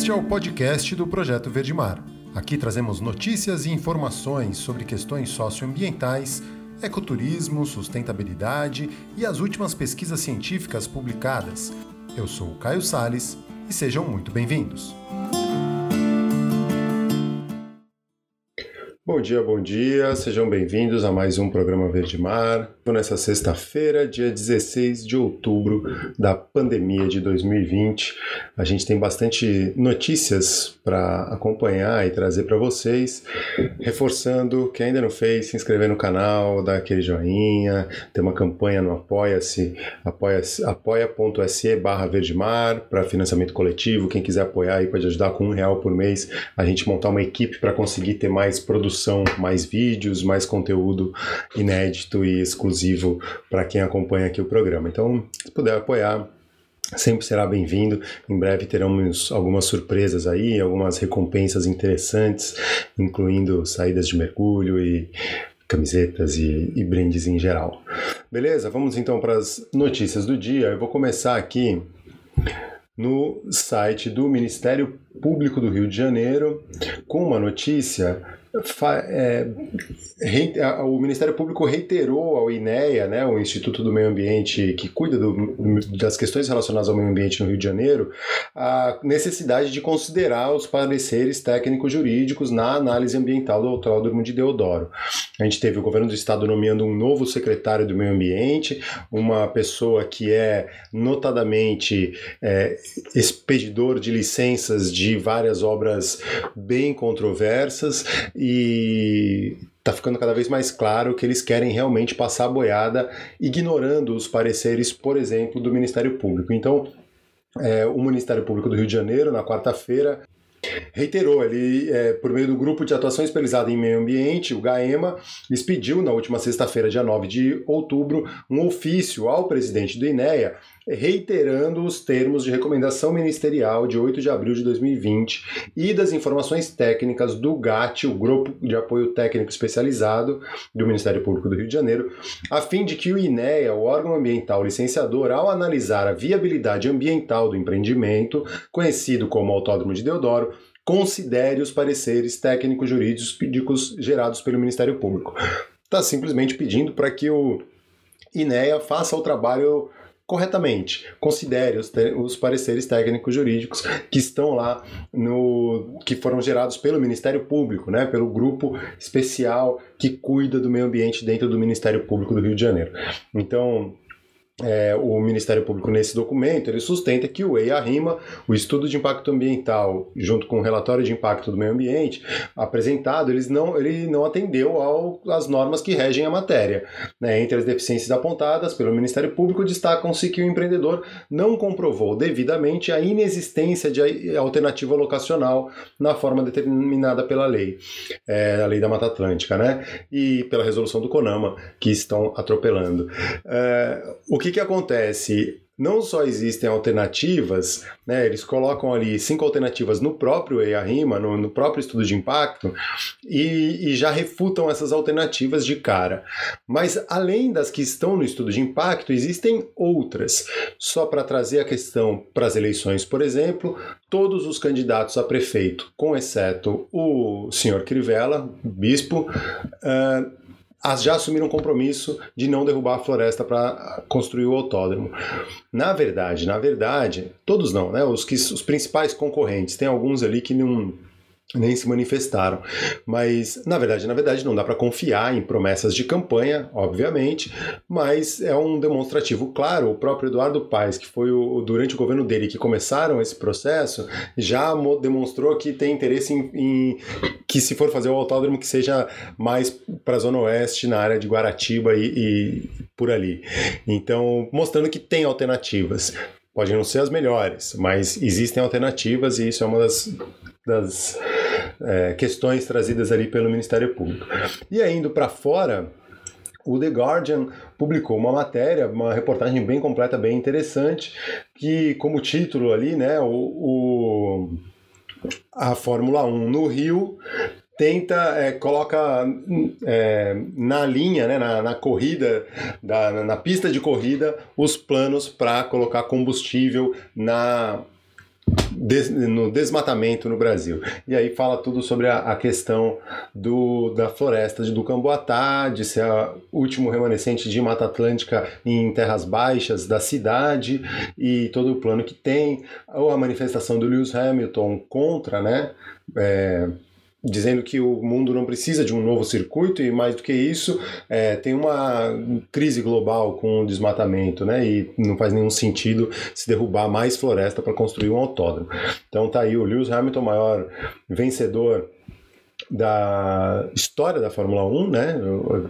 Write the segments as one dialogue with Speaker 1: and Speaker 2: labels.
Speaker 1: Este é o podcast do Projeto Verdemar. Aqui trazemos notícias e informações sobre questões socioambientais, ecoturismo, sustentabilidade e as últimas pesquisas científicas publicadas. Eu sou o Caio Sales e sejam muito bem-vindos. Bom dia, bom dia, sejam bem-vindos a mais um programa Verde Mar. Nessa sexta-feira, dia 16 de outubro da pandemia de 2020, a gente tem bastante notícias para acompanhar e trazer para vocês. Reforçando, quem ainda não fez, se inscrever no canal, dar aquele joinha, tem uma campanha no Apoia-se, apoia.se apoia barra Verdemar para financiamento coletivo. Quem quiser apoiar aí pode ajudar com um real por mês a gente montar uma equipe para conseguir ter mais produção produção, mais vídeos, mais conteúdo inédito e exclusivo para quem acompanha aqui o programa. Então, se puder apoiar, sempre será bem-vindo. Em breve teremos algumas surpresas aí, algumas recompensas interessantes, incluindo saídas de mergulho e camisetas e, e brindes em geral. Beleza? Vamos então para as notícias do dia. Eu vou começar aqui no site do Ministério Público do Rio de Janeiro com uma notícia é, o Ministério Público reiterou ao INEA, né, o Instituto do Meio Ambiente, que cuida do, das questões relacionadas ao meio ambiente no Rio de Janeiro, a necessidade de considerar os pareceres técnicos-jurídicos na análise ambiental do Autódromo de Deodoro. A gente teve o governo do estado nomeando um novo secretário do Meio Ambiente, uma pessoa que é notadamente é, expedidor de licenças de várias obras bem controversas e está ficando cada vez mais claro que eles querem realmente passar a boiada, ignorando os pareceres, por exemplo, do Ministério Público. Então, é, o Ministério Público do Rio de Janeiro, na quarta-feira, reiterou, ele, é, por meio do Grupo de Atuação Especializada em Meio Ambiente, o GAEMA, expediu na última sexta-feira, dia 9 de outubro, um ofício ao presidente do INEA reiterando os termos de recomendação ministerial de 8 de abril de 2020 e das informações técnicas do GAT, o Grupo de Apoio Técnico Especializado do Ministério Público do Rio de Janeiro, a fim de que o INEA, o órgão ambiental licenciador, ao analisar a viabilidade ambiental do empreendimento, conhecido como Autódromo de Deodoro, considere os pareceres técnicos jurídicos gerados pelo Ministério Público. Está simplesmente pedindo para que o INEA faça o trabalho corretamente. Considere os, os pareceres técnicos jurídicos que estão lá no que foram gerados pelo Ministério Público, né, pelo grupo especial que cuida do meio ambiente dentro do Ministério Público do Rio de Janeiro. Então, é, o Ministério Público nesse documento ele sustenta que o EIA-RIMA, o estudo de impacto ambiental, junto com o relatório de impacto do meio ambiente apresentado, eles não, ele não atendeu às normas que regem a matéria. Né? Entre as deficiências apontadas pelo Ministério Público, destacam-se que o empreendedor não comprovou devidamente a inexistência de alternativa locacional na forma determinada pela lei, é, a lei da Mata Atlântica, né? e pela resolução do CONAMA, que estão atropelando. É, o que que, que acontece? Não só existem alternativas, né, eles colocam ali cinco alternativas no próprio EIA-RIMA, no, no, próprio estudo de impacto, e, e já refutam essas alternativas de cara. Mas além das que estão no estudo de impacto, existem outras. Só para trazer a questão para as eleições, por exemplo, todos os candidatos a prefeito, com exceto o senhor Crivella, bispo, uh, as já assumiram um compromisso de não derrubar a floresta para construir o autódromo. Na verdade, na verdade, todos não, né? Os que os principais concorrentes, tem alguns ali que não nem se manifestaram. Mas, na verdade, na verdade, não dá para confiar em promessas de campanha, obviamente, mas é um demonstrativo claro. O próprio Eduardo Paes, que foi o, durante o governo dele que começaram esse processo, já demonstrou que tem interesse em, em que, se for fazer o autódromo, que seja mais para a Zona Oeste, na área de Guaratiba e, e por ali. Então, mostrando que tem alternativas. Podem não ser as melhores, mas existem alternativas e isso é uma das, das é, questões trazidas ali pelo Ministério Público. E indo para fora, o The Guardian publicou uma matéria, uma reportagem bem completa, bem interessante, que como título ali, né, o, o a Fórmula 1 no Rio tenta, é, coloca é, na linha, né, na, na corrida, da, na pista de corrida, os planos para colocar combustível na des, no desmatamento no Brasil. E aí fala tudo sobre a, a questão do, da floresta do Camboatá, de ser o último remanescente de Mata Atlântica em terras baixas da cidade e todo o plano que tem, ou a manifestação do Lewis Hamilton contra, né? É, dizendo que o mundo não precisa de um novo circuito e mais do que isso é, tem uma crise global com o desmatamento, né? E não faz nenhum sentido se derrubar mais floresta para construir um autódromo. Então tá aí o Lewis Hamilton, maior vencedor da história da Fórmula 1, né?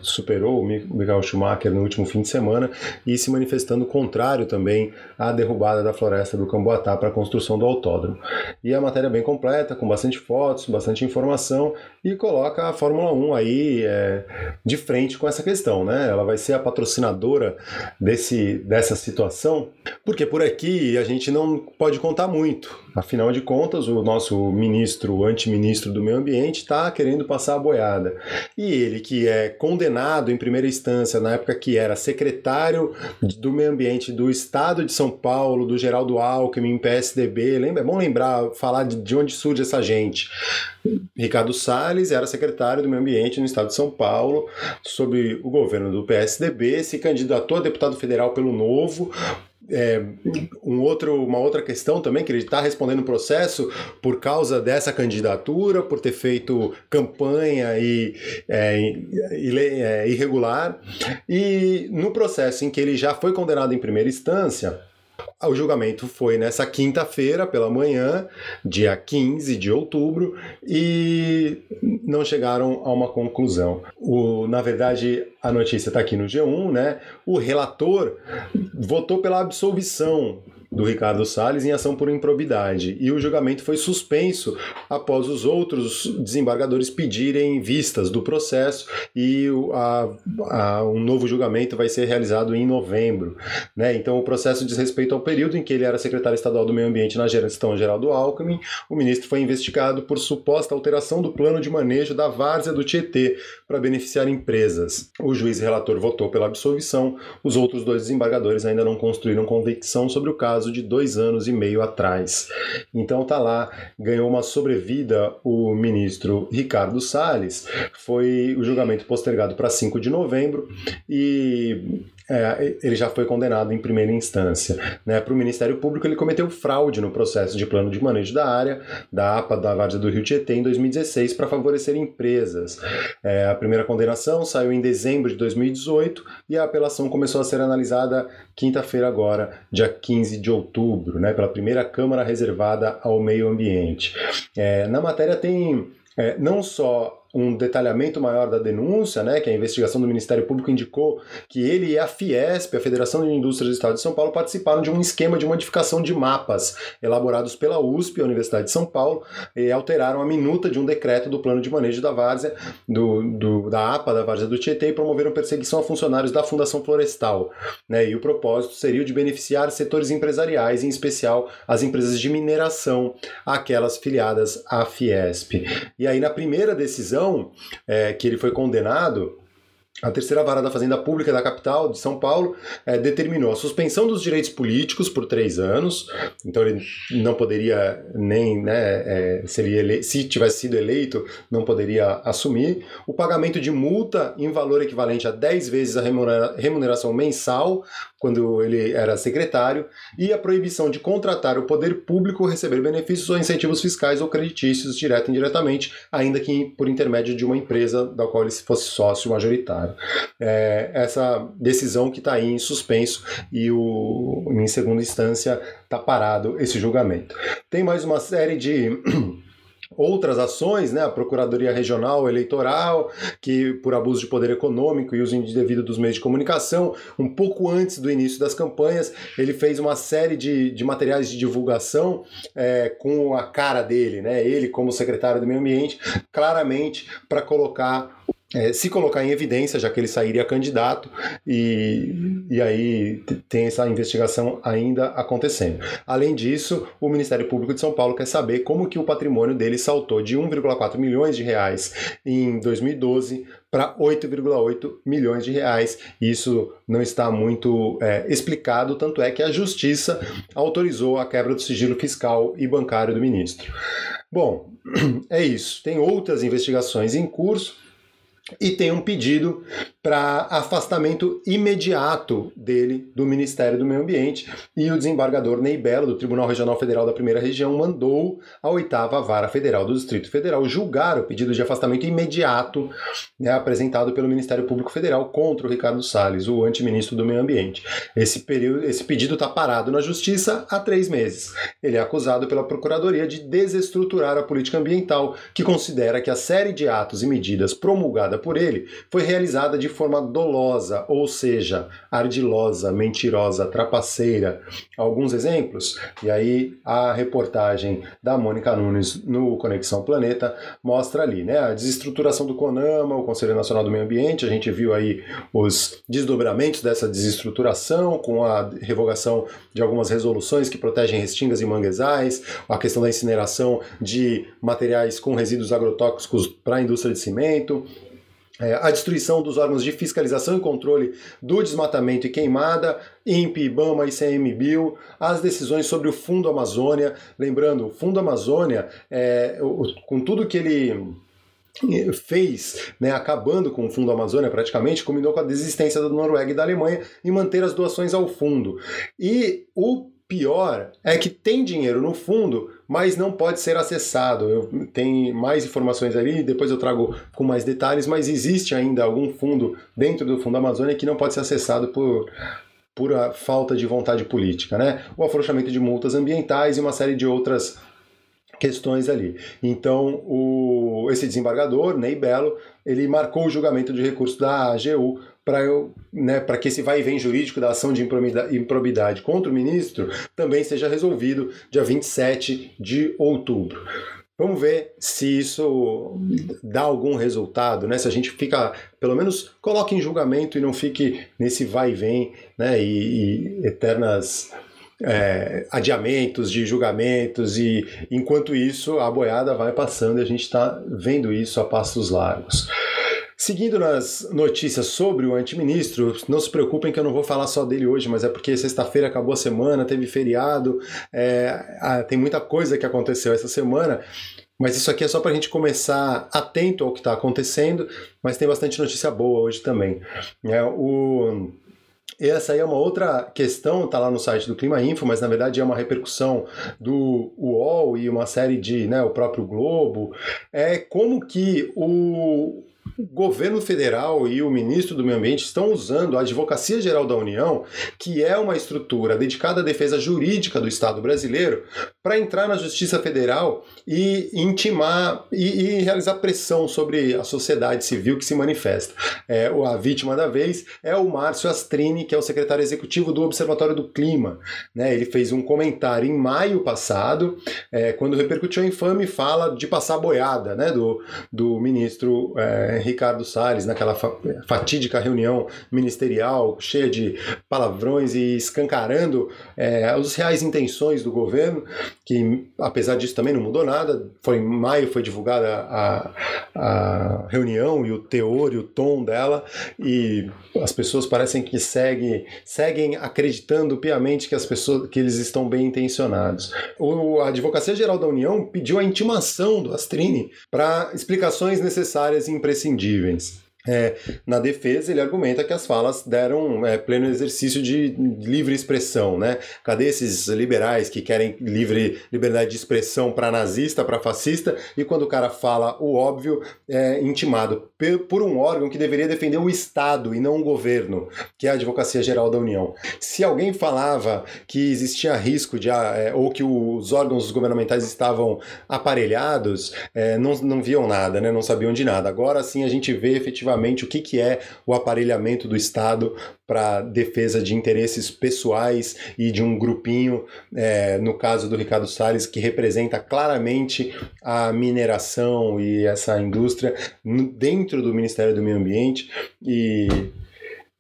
Speaker 1: Superou o Michael Schumacher no último fim de semana e se manifestando contrário também à derrubada da floresta do Camboatá para a construção do autódromo. E a matéria é bem completa, com bastante fotos, bastante informação e coloca a Fórmula 1 aí é, de frente com essa questão, né? Ela vai ser a patrocinadora desse, dessa situação, porque por aqui a gente não pode contar muito. Afinal de contas, o nosso ministro, o antiministro do meio ambiente, está querendo passar a boiada. E ele, que é condenado em primeira instância, na época que era secretário do meio ambiente do estado de São Paulo, do Geraldo Alckmin, PSDB, lembra? é bom lembrar, falar de onde surge essa gente. Ricardo Salles era secretário do Meio Ambiente no estado de São Paulo, sob o governo do PSDB, se candidatou a deputado federal pelo Novo, é, um outro, uma outra questão também, que ele está respondendo o processo por causa dessa candidatura, por ter feito campanha e, é, e é, irregular. E no processo em que ele já foi condenado em primeira instância, o julgamento foi nessa quinta-feira pela manhã, dia 15 de outubro, e não chegaram a uma conclusão. O, na verdade, a notícia está aqui no G1, né? O relator votou pela absolvição do Ricardo Salles em ação por improbidade e o julgamento foi suspenso após os outros desembargadores pedirem vistas do processo e a, a, um novo julgamento vai ser realizado em novembro. Né? Então o processo diz respeito ao período em que ele era secretário estadual do Meio Ambiente na gestão geral do Alckmin. O ministro foi investigado por suposta alteração do plano de manejo da várzea do Tietê para beneficiar empresas. O juiz relator votou pela absolvição, os outros dois desembargadores ainda não construíram convicção sobre o caso prazo de dois anos e meio atrás. Então tá lá, ganhou uma sobrevida o ministro Ricardo Salles, foi o julgamento postergado para 5 de novembro e é, ele já foi condenado em primeira instância. Né? Para o Ministério Público, ele cometeu fraude no processo de plano de manejo da área, da APA da Várzea do Rio Tietê, em 2016, para favorecer empresas. É, a primeira condenação saiu em dezembro de 2018 e a apelação começou a ser analisada quinta-feira agora, dia 15 de outubro, né, pela primeira Câmara reservada ao meio ambiente. É, na matéria tem é, não só um detalhamento maior da denúncia, né, que a investigação do Ministério Público indicou que ele e a Fiesp, a Federação de Indústrias do Estado de São Paulo, participaram de um esquema de modificação de mapas elaborados pela USP, a Universidade de São Paulo, e alteraram a minuta de um decreto do plano de manejo da várzea, do, do, da APA da várzea do Tietê, e promoveram perseguição a funcionários da Fundação Florestal. Né, e o propósito seria o de beneficiar setores empresariais, em especial as empresas de mineração, aquelas filiadas à Fiesp. E aí, na primeira decisão, é, que ele foi condenado, a terceira vara da Fazenda Pública da capital de São Paulo é, determinou a suspensão dos direitos políticos por três anos, então ele não poderia nem, né, é, se, ele se tivesse sido eleito, não poderia assumir, o pagamento de multa em valor equivalente a 10 vezes a remuneração mensal quando ele era secretário, e a proibição de contratar o poder público receber benefícios ou incentivos fiscais ou creditícios, direto e indiretamente, ainda que por intermédio de uma empresa da qual ele fosse sócio majoritário. É, essa decisão que está aí em suspenso e o, em segunda instância está parado esse julgamento. Tem mais uma série de outras ações, né, a Procuradoria Regional Eleitoral, que por abuso de poder econômico e uso indevido dos meios de comunicação, um pouco antes do início das campanhas, ele fez uma série de, de materiais de divulgação é, com a cara dele, né, ele como secretário do Meio Ambiente, claramente para colocar é, se colocar em evidência, já que ele sairia candidato, e, e aí tem essa investigação ainda acontecendo. Além disso, o Ministério Público de São Paulo quer saber como que o patrimônio dele saltou de 1,4 milhões de reais em 2012 para 8,8 milhões de reais. Isso não está muito é, explicado, tanto é que a Justiça autorizou a quebra do sigilo fiscal e bancário do ministro. Bom, é isso. Tem outras investigações em curso e tem um pedido para afastamento imediato dele do Ministério do Meio Ambiente. E o desembargador Ney Belo, do Tribunal Regional Federal da Primeira Região, mandou a oitava vara federal do Distrito Federal julgar o pedido de afastamento imediato né, apresentado pelo Ministério Público Federal contra o Ricardo Salles, o antiministro do Meio Ambiente. Esse, período, esse pedido está parado na Justiça há três meses. Ele é acusado pela Procuradoria de desestruturar a política ambiental, que considera que a série de atos e medidas promulgada por ele foi realizada de forma dolosa, ou seja, ardilosa, mentirosa, trapaceira. Alguns exemplos? E aí a reportagem da Mônica Nunes no Conexão Planeta mostra ali, né? A desestruturação do CONAMA, o Conselho Nacional do Meio Ambiente, a gente viu aí os desdobramentos dessa desestruturação com a revogação de algumas resoluções que protegem restingas e manguezais, a questão da incineração de materiais com resíduos agrotóxicos para a indústria de cimento, é, a destruição dos órgãos de fiscalização e controle do desmatamento e queimada, INPE, IBAMA, ICMBio, as decisões sobre o Fundo Amazônia. Lembrando, o Fundo Amazônia, é, com tudo que ele é, fez, né, acabando com o Fundo Amazônia praticamente, combinou com a desistência da Noruega e da Alemanha em manter as doações ao fundo. E o pior é que tem dinheiro no fundo, mas não pode ser acessado. Eu tenho mais informações ali, depois eu trago com mais detalhes, mas existe ainda algum fundo dentro do Fundo Amazônia que não pode ser acessado por pura falta de vontade política, né? O afrouxamento de multas ambientais e uma série de outras questões ali. Então, o, esse desembargador, Ney Belo, ele marcou o julgamento de recurso da AGU para né, que esse vai e vem jurídico da ação de improbidade contra o ministro também seja resolvido dia 27 de outubro. Vamos ver se isso dá algum resultado, né? Se a gente fica, pelo menos, coloque em julgamento e não fique nesse vai e vem, né? E, e eternas é, adiamentos de julgamentos e enquanto isso a boiada vai passando e a gente está vendo isso a passos largos. Seguindo nas notícias sobre o antiministro, não se preocupem que eu não vou falar só dele hoje, mas é porque sexta-feira acabou a semana, teve feriado, é, tem muita coisa que aconteceu essa semana. Mas isso aqui é só para a gente começar atento ao que está acontecendo, mas tem bastante notícia boa hoje também. É, o, essa aí é uma outra questão, está lá no site do Clima Info, mas na verdade é uma repercussão do UOL e uma série de, né, o próprio Globo, é como que o, o governo federal e o ministro do Meio Ambiente estão usando a Advocacia Geral da União, que é uma estrutura dedicada à defesa jurídica do Estado brasileiro, para entrar na Justiça Federal e intimar e, e, realizar pressão sobre a sociedade civil que se manifesta. É, a vítima da vez é o Márcio Astrini, que é o secretário executivo do Observatório do Clima. Né? Ele fez um comentário em maio passado, é, quando repercutiu a infame fala de passar boiada né, do, do ministro. É, Ricardo Salles naquela fatídica reunião ministerial cheia de palavrões e escancarando é, as reais intenções do governo, que apesar disso também não mudou nada. Foi em maio foi divulgada a, a reunião e o teor e o tom dela e as pessoas parecem que seguem, seguem acreditando piamente que as pessoas que eles estão bem intencionados. O, a Advocacia Geral da União pediu a intimação do Astrini para explicações necessárias e imprescindíveis. endurance. É, na defesa, ele argumenta que as falas deram é, pleno exercício de livre expressão, né? Cadê esses liberais que querem livre liberdade de expressão para nazista, para fascista, e quando o cara fala o óbvio, é intimado por um órgão que deveria defender o Estado e não o governo, que é a Advocacia Geral da União. Se alguém falava que existia risco de é, ou que os órgãos governamentais estavam aparelhados, é, não, não viam nada, né? Não sabiam de nada. Agora sim a gente vê efetivamente efetivamente o que, que é o aparelhamento do Estado para defesa de interesses pessoais e de um grupinho, é, no caso do Ricardo Salles, que representa claramente a mineração e essa indústria dentro do Ministério do Meio Ambiente. E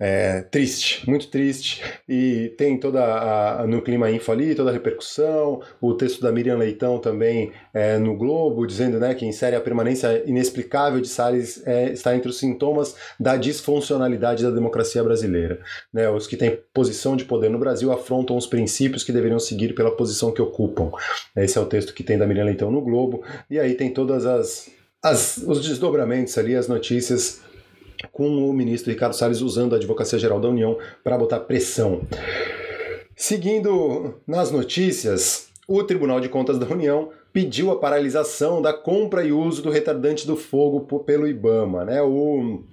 Speaker 1: é, triste, muito triste. E tem toda a, a, no Clima Info ali, toda a repercussão, o texto da Miriam Leitão também é, no Globo, dizendo né, que insere a permanência inexplicável de Salles é, está entre os sintomas da disfuncionalidade da democracia brasileira. Né, os que têm posição de poder no Brasil afrontam os princípios que deveriam seguir pela posição que ocupam. Esse é o texto que tem da Miriam Leitão no Globo. E aí tem todas as, as os desdobramentos ali, as notícias com o ministro Ricardo Salles usando a Advocacia Geral da União para botar pressão. Seguindo nas notícias, o Tribunal de Contas da União pediu a paralisação da compra e uso do retardante do fogo pelo IBAMA. Né? O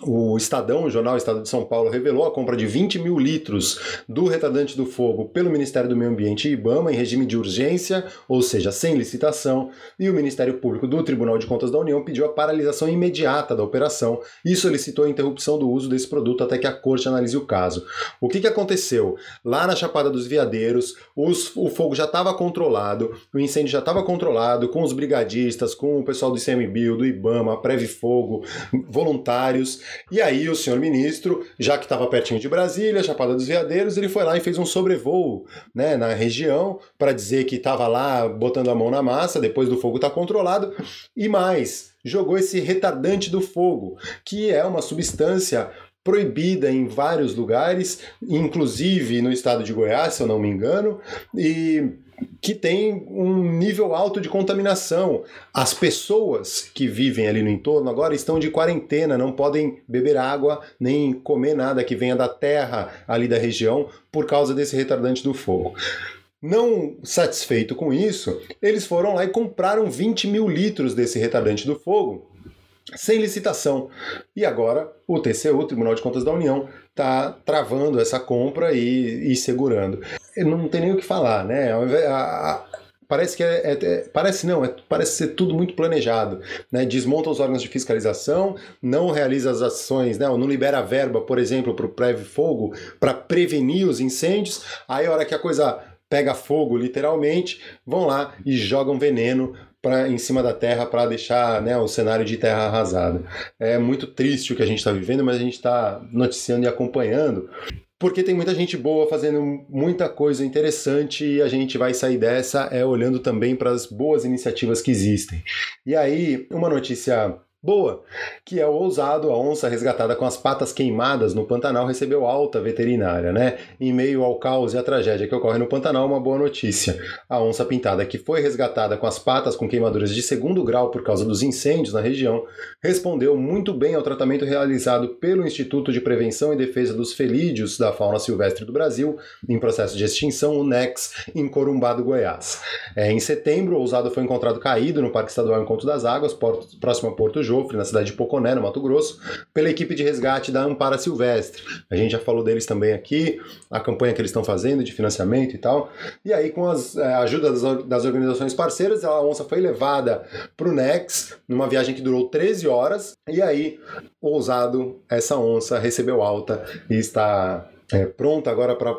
Speaker 1: o Estadão, o jornal Estado de São Paulo, revelou a compra de 20 mil litros do retardante do fogo pelo Ministério do Meio Ambiente e IBAMA em regime de urgência, ou seja, sem licitação, e o Ministério Público do Tribunal de Contas da União pediu a paralisação imediata da operação e solicitou a interrupção do uso desse produto até que a corte analise o caso. O que, que aconteceu? Lá na Chapada dos Veadeiros, os, o fogo já estava controlado, o incêndio já estava controlado, com os brigadistas, com o pessoal do ICMBio, do IBAMA, Preve Fogo, voluntários, e aí o senhor ministro, já que estava pertinho de Brasília, Chapada dos Veadeiros, ele foi lá e fez um sobrevoo né, na região para dizer que estava lá botando a mão na massa, depois do fogo estar tá controlado, e mais, jogou esse retardante do fogo, que é uma substância proibida em vários lugares, inclusive no estado de Goiás, se eu não me engano, e que tem um nível alto de contaminação. As pessoas que vivem ali no entorno agora estão de quarentena, não podem beber água nem comer nada que venha da terra ali da região por causa desse retardante do fogo. Não satisfeito com isso, eles foram lá e compraram 20 mil litros desse retardante do fogo sem licitação. E agora o TCU, Tribunal de Contas da União, está travando essa compra e, e segurando. Não tem nem o que falar, né? A, a, parece que é, é, é, parece não, é, parece ser tudo muito planejado, né? Desmonta os órgãos de fiscalização, não realiza as ações, né? Ou não libera verba, por exemplo, para o Preve Fogo para prevenir os incêndios. Aí a hora que a coisa pega fogo, literalmente, vão lá e jogam veneno pra, em cima da terra para deixar né, o cenário de terra arrasada. É muito triste o que a gente está vivendo, mas a gente está noticiando e acompanhando. Porque tem muita gente boa fazendo muita coisa interessante e a gente vai sair dessa é olhando também para as boas iniciativas que existem. E aí, uma notícia boa, que é o ousado, a onça resgatada com as patas queimadas no Pantanal recebeu alta veterinária, né? Em meio ao caos e à tragédia que ocorre no Pantanal, uma boa notícia. A onça pintada que foi resgatada com as patas com queimaduras de segundo grau por causa dos incêndios na região, respondeu muito bem ao tratamento realizado pelo Instituto de Prevenção e Defesa dos Felídeos da Fauna Silvestre do Brasil, em processo de extinção, o NEX, em Corumbá Goiás. É, em setembro, o ousado foi encontrado caído no Parque Estadual Encontro das Águas, próximo a Porto Na cidade de Poconé, no Mato Grosso, pela equipe de resgate da Ampara Silvestre. A gente já falou deles também aqui, a campanha que eles estão fazendo de financiamento e tal. E aí, com as, é, a ajuda das, das organizações parceiras, a onça foi levada para o NEX, numa viagem que durou 13 horas, e aí, ousado, essa onça recebeu alta e está é, pronta agora para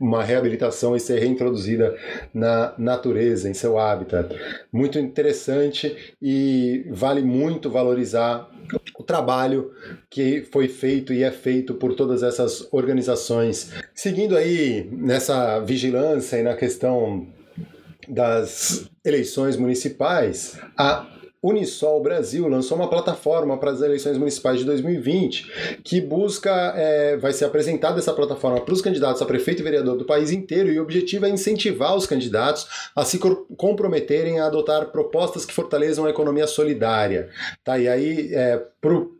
Speaker 1: uma reabilitação e ser reintroduzida na natureza, em seu habitat. Muito interessante e vale muito valorizar o trabalho que foi feito e é feito por todas essas organizações. Seguindo aí nessa vigilância e na questão das eleições municipais, a Unisol Brasil lançou uma plataforma para as eleições municipais de 2020 que busca, é, vai ser apresentada essa plataforma para os candidatos a prefeito e vereador do país inteiro e o objetivo é incentivar os candidatos a se comprometerem a adotar propostas que fortaleçam a economia solidária. Tá? E aí, é,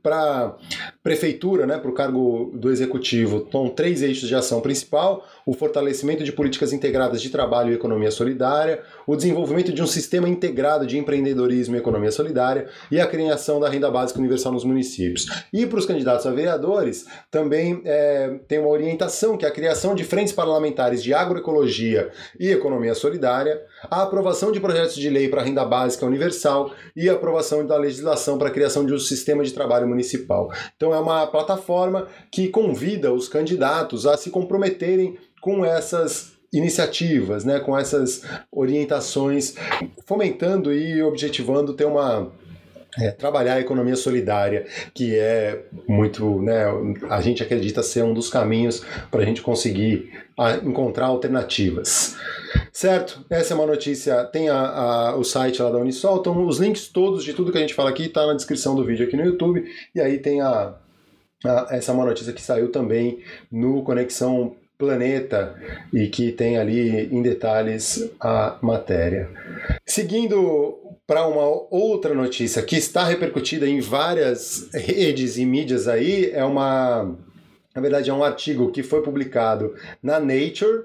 Speaker 1: para prefeitura, né, para o cargo do executivo, estão três eixos de ação principal: o fortalecimento de políticas integradas de trabalho e economia solidária, o desenvolvimento de um sistema integrado de empreendedorismo e economia solidária e a criação da renda básica universal nos municípios. E para os candidatos a vereadores, também é, tem uma orientação que é a criação de frentes parlamentares de agroecologia e economia solidária, a aprovação de projetos de lei para renda básica universal e a aprovação da legislação para a criação de um sistema de trabalho municipal. Então é uma plataforma que convida os candidatos a se comprometerem com essas iniciativas, né, com essas orientações, fomentando e objetivando ter uma é, trabalhar a economia solidária, que é muito, né, a gente acredita ser um dos caminhos para a gente conseguir a, encontrar alternativas. Certo? Essa é uma notícia, tem a, a, o site lá da Unisol, então os links todos de tudo que a gente fala aqui está na descrição do vídeo aqui no YouTube, e aí tem a, essa é uma notícia que saiu também no Conexão Planeta e que tem ali em detalhes a matéria. Seguindo para uma outra notícia que está repercutida em várias redes e mídias aí, é uma na verdade, é um artigo que foi publicado na Nature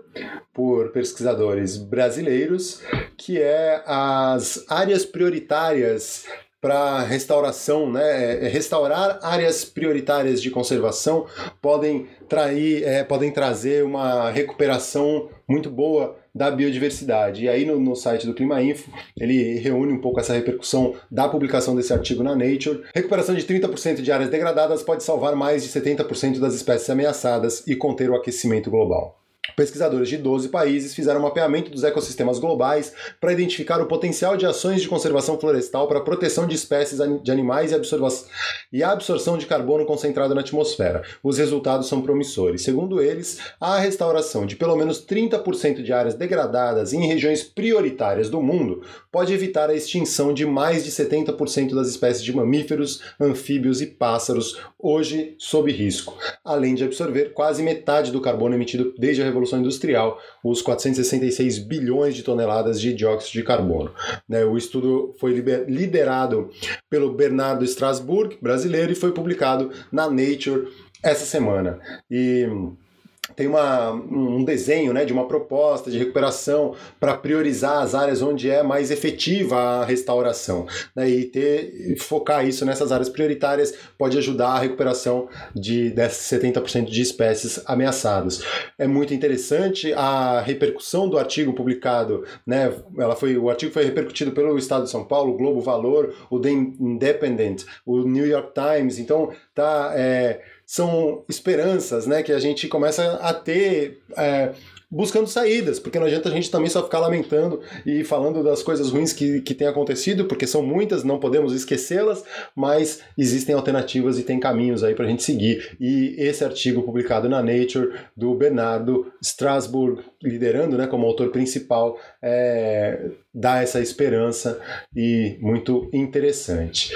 Speaker 1: por pesquisadores brasileiros, que é as áreas prioritárias para restauração, né? É, restaurar áreas prioritárias de conservação podem, trair, é, podem trazer uma recuperação muito boa da biodiversidade. E aí no, no, site do Clima Info, ele reúne um pouco essa repercussão da publicação desse artigo na Nature. Recuperação de 30% de áreas degradadas pode salvar mais de 70% das espécies ameaçadas e conter o aquecimento global. Pesquisadores de 12 países fizeram um mapeamento dos ecossistemas globais para identificar o potencial de ações de conservação florestal para a proteção de espécies de animais e a absorção de carbono concentrado na atmosfera. Os resultados são promissores. Segundo eles, a restauração de pelo menos 30% de áreas degradadas em regiões prioritárias do mundo pode evitar a extinção de mais de 70% das espécies de mamíferos, anfíbios e pássaros, hoje sob risco, além de absorver quase metade do carbono emitido desde a Revolução Revolução Industrial, os 466 bilhões de toneladas de dióxido de carbono. Né, o estudo foi liderado pelo Bernardo Strasbourg, brasileiro, e foi publicado na Nature essa semana. E tem uma, um desenho né, de uma proposta de recuperação para priorizar as áreas onde é mais efetiva a restauração. Né, e ter, focar isso nessas áreas prioritárias pode ajudar a recuperação de desses 70% de espécies ameaçadas. É muito interessante a repercussão do artigo publicado, né, ela foi, o artigo foi repercutido pelo Estado de São Paulo, o Globo Valor, o The Independent, o New York Times, então tá. É, são esperanças né, que a gente começa a ter. É, buscando saídas, porque não adianta a gente também só ficar lamentando e falando das coisas ruins que, que têm acontecido, porque são muitas, não podemos esquecê-las, mas existem alternativas e tem caminhos aí para a gente seguir. E esse artigo publicado na Nature, do Bernardo Strasbourg, liderando né, como autor principal, é, dá essa esperança e muito interessante.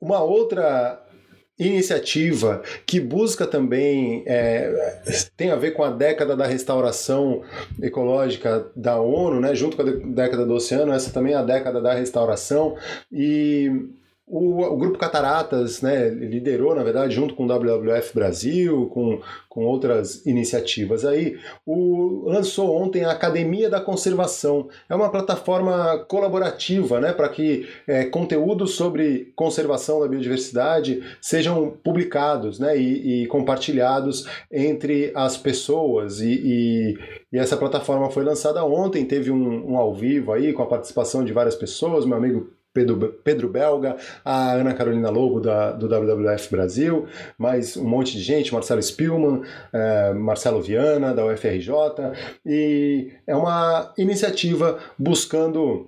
Speaker 1: Uma outra iniciativa que busca também é, tem a ver com a década da restauração ecológica da ONU, né, junto com a década do oceano, essa também é a década da restauração. E o, o, Grupo Cataratas né, liderou, na verdade, junto com o WWF Brasil, com, com outras iniciativas aí, o, lançou ontem a Academia da Conservação. É uma plataforma colaborativa né, para que é, conteúdos sobre conservação da biodiversidade sejam publicados né, e, e compartilhados entre as pessoas. E, e, e, essa plataforma foi lançada ontem, teve um, um ao vivo aí com a participação de várias pessoas, meu amigo Pedro, Pedro Belga, a Ana Carolina Lobo da, do WWF Brasil, mais um monte de gente, Marcelo Spielman, é, Marcelo Viana da UFRJ, e é uma iniciativa buscando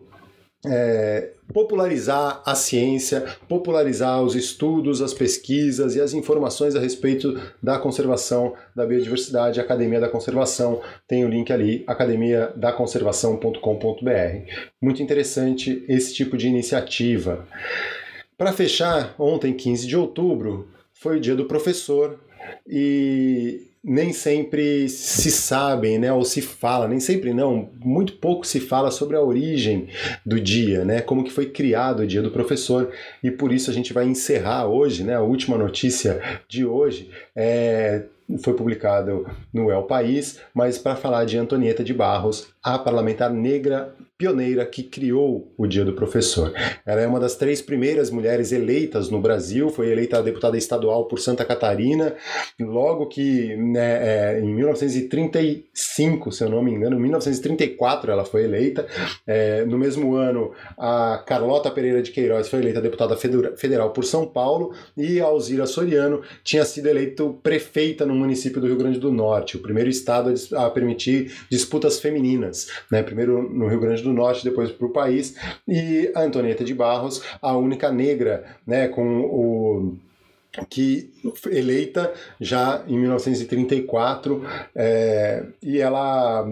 Speaker 1: é, popularizar a ciência, popularizar os estudos, as pesquisas e as informações a respeito da conservação da biodiversidade. Academia da Conservação tem o link ali, academiadaconservação.com.br. Muito interessante esse tipo de iniciativa. Para fechar, ontem, 15 de outubro, foi o dia do professor e nem sempre se sabem, né, ou se fala, nem sempre não, muito pouco se fala sobre a origem do dia, né, como que foi criado o dia do professor, e por isso a gente vai encerrar hoje, né, a última notícia de hoje é, foi publicado no El País, mas para falar de Antonieta de Barros, a parlamentar negra pioneira que criou o Dia do Professor. Ela é uma das três primeiras mulheres eleitas no Brasil, foi eleita deputada estadual por Santa Catarina, logo que né, é, em 1935, se eu não me engano, em 1934 ela foi eleita. É, no mesmo ano, a Carlota Pereira de Queiroz foi eleita deputada federal por São Paulo e a Alzira Soriano tinha sido eleito prefeita no município do Rio Grande do Norte, o primeiro estado a permitir disputas femininas, né? primeiro no Rio Grande do Norte, depois para o país, e Antonieta de Barros, a única negra né, com o que eleita já em 1934 é, e ela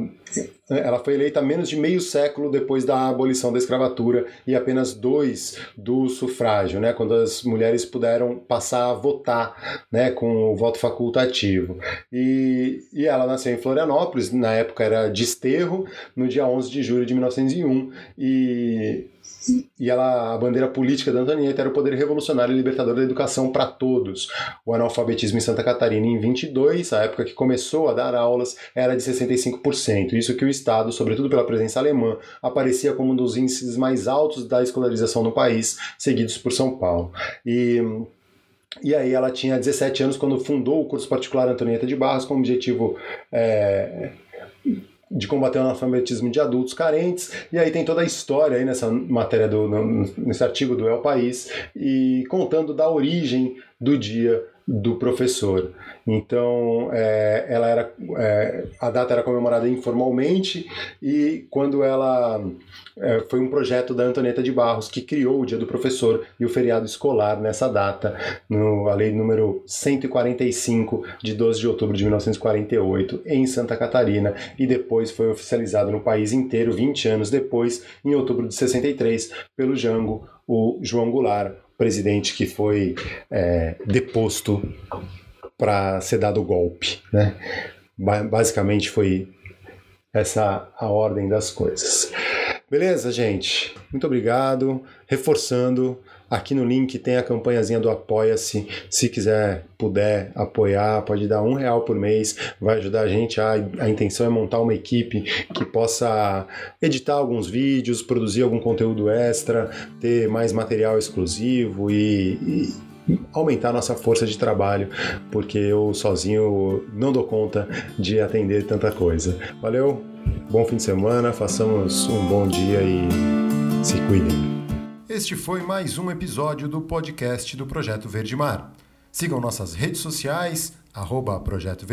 Speaker 1: ela foi eleita menos de meio século depois da abolição da escravatura e apenas dois do sufrágio, né, quando as mulheres puderam passar a votar né, com o voto facultativo. E, e ela nasceu em Florianópolis, na época era Desterro, no dia 11 de julho de 1901, e e ela, a bandeira política da Antonieta era o poder revolucionário e libertador da educação para todos. O analfabetismo em Santa Catarina em 22, a época que começou a dar aulas, era de 65%. Isso que o Estado, sobretudo pela presença alemã, aparecia como um dos índices mais altos da escolarização no país, seguidos por São Paulo. E e aí ela tinha 17 anos quando fundou o curso particular Antonieta de Barros com o objetivo é, de combater o analfabetismo de adultos carentes, e aí tem toda a história aí nessa matéria, do, nesse artigo do El País, e contando da origem do dia do professor. Então, é, ela era, é, a data era comemorada informalmente e quando ela é, foi um projeto da Antonieta de Barros que criou o Dia do Professor e o feriado escolar nessa data, no, a lei número 145 de 12 de outubro de 1948 em Santa Catarina e depois foi oficializado no país inteiro 20 anos depois, em outubro de 63, pelo Jango, o João Goulart, presidente que foi é, deposto para ser dado o golpe. Né? Basicamente foi essa a ordem das coisas. Beleza, gente? Muito obrigado. Reforçando, aqui no link tem a campanhazinha do Apoia-se. Se quiser, puder apoiar, pode dar um real por mês. Vai ajudar a gente. A, a intenção é montar uma equipe que possa editar alguns vídeos, produzir algum conteúdo extra, ter mais material exclusivo e, e aumentar nossa força de trabalho, porque eu sozinho não dou conta de atender tanta coisa. Valeu, bom fim de semana, façamos um bom dia e se cuidem. Este foi mais um episódio do podcast do Projeto Verde Mar. Sigam nossas redes sociais, arroba Projeto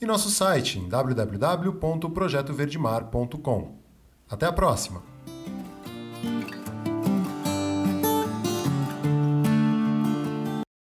Speaker 1: e nosso site em www.projetoverdemar.com. Até a próxima!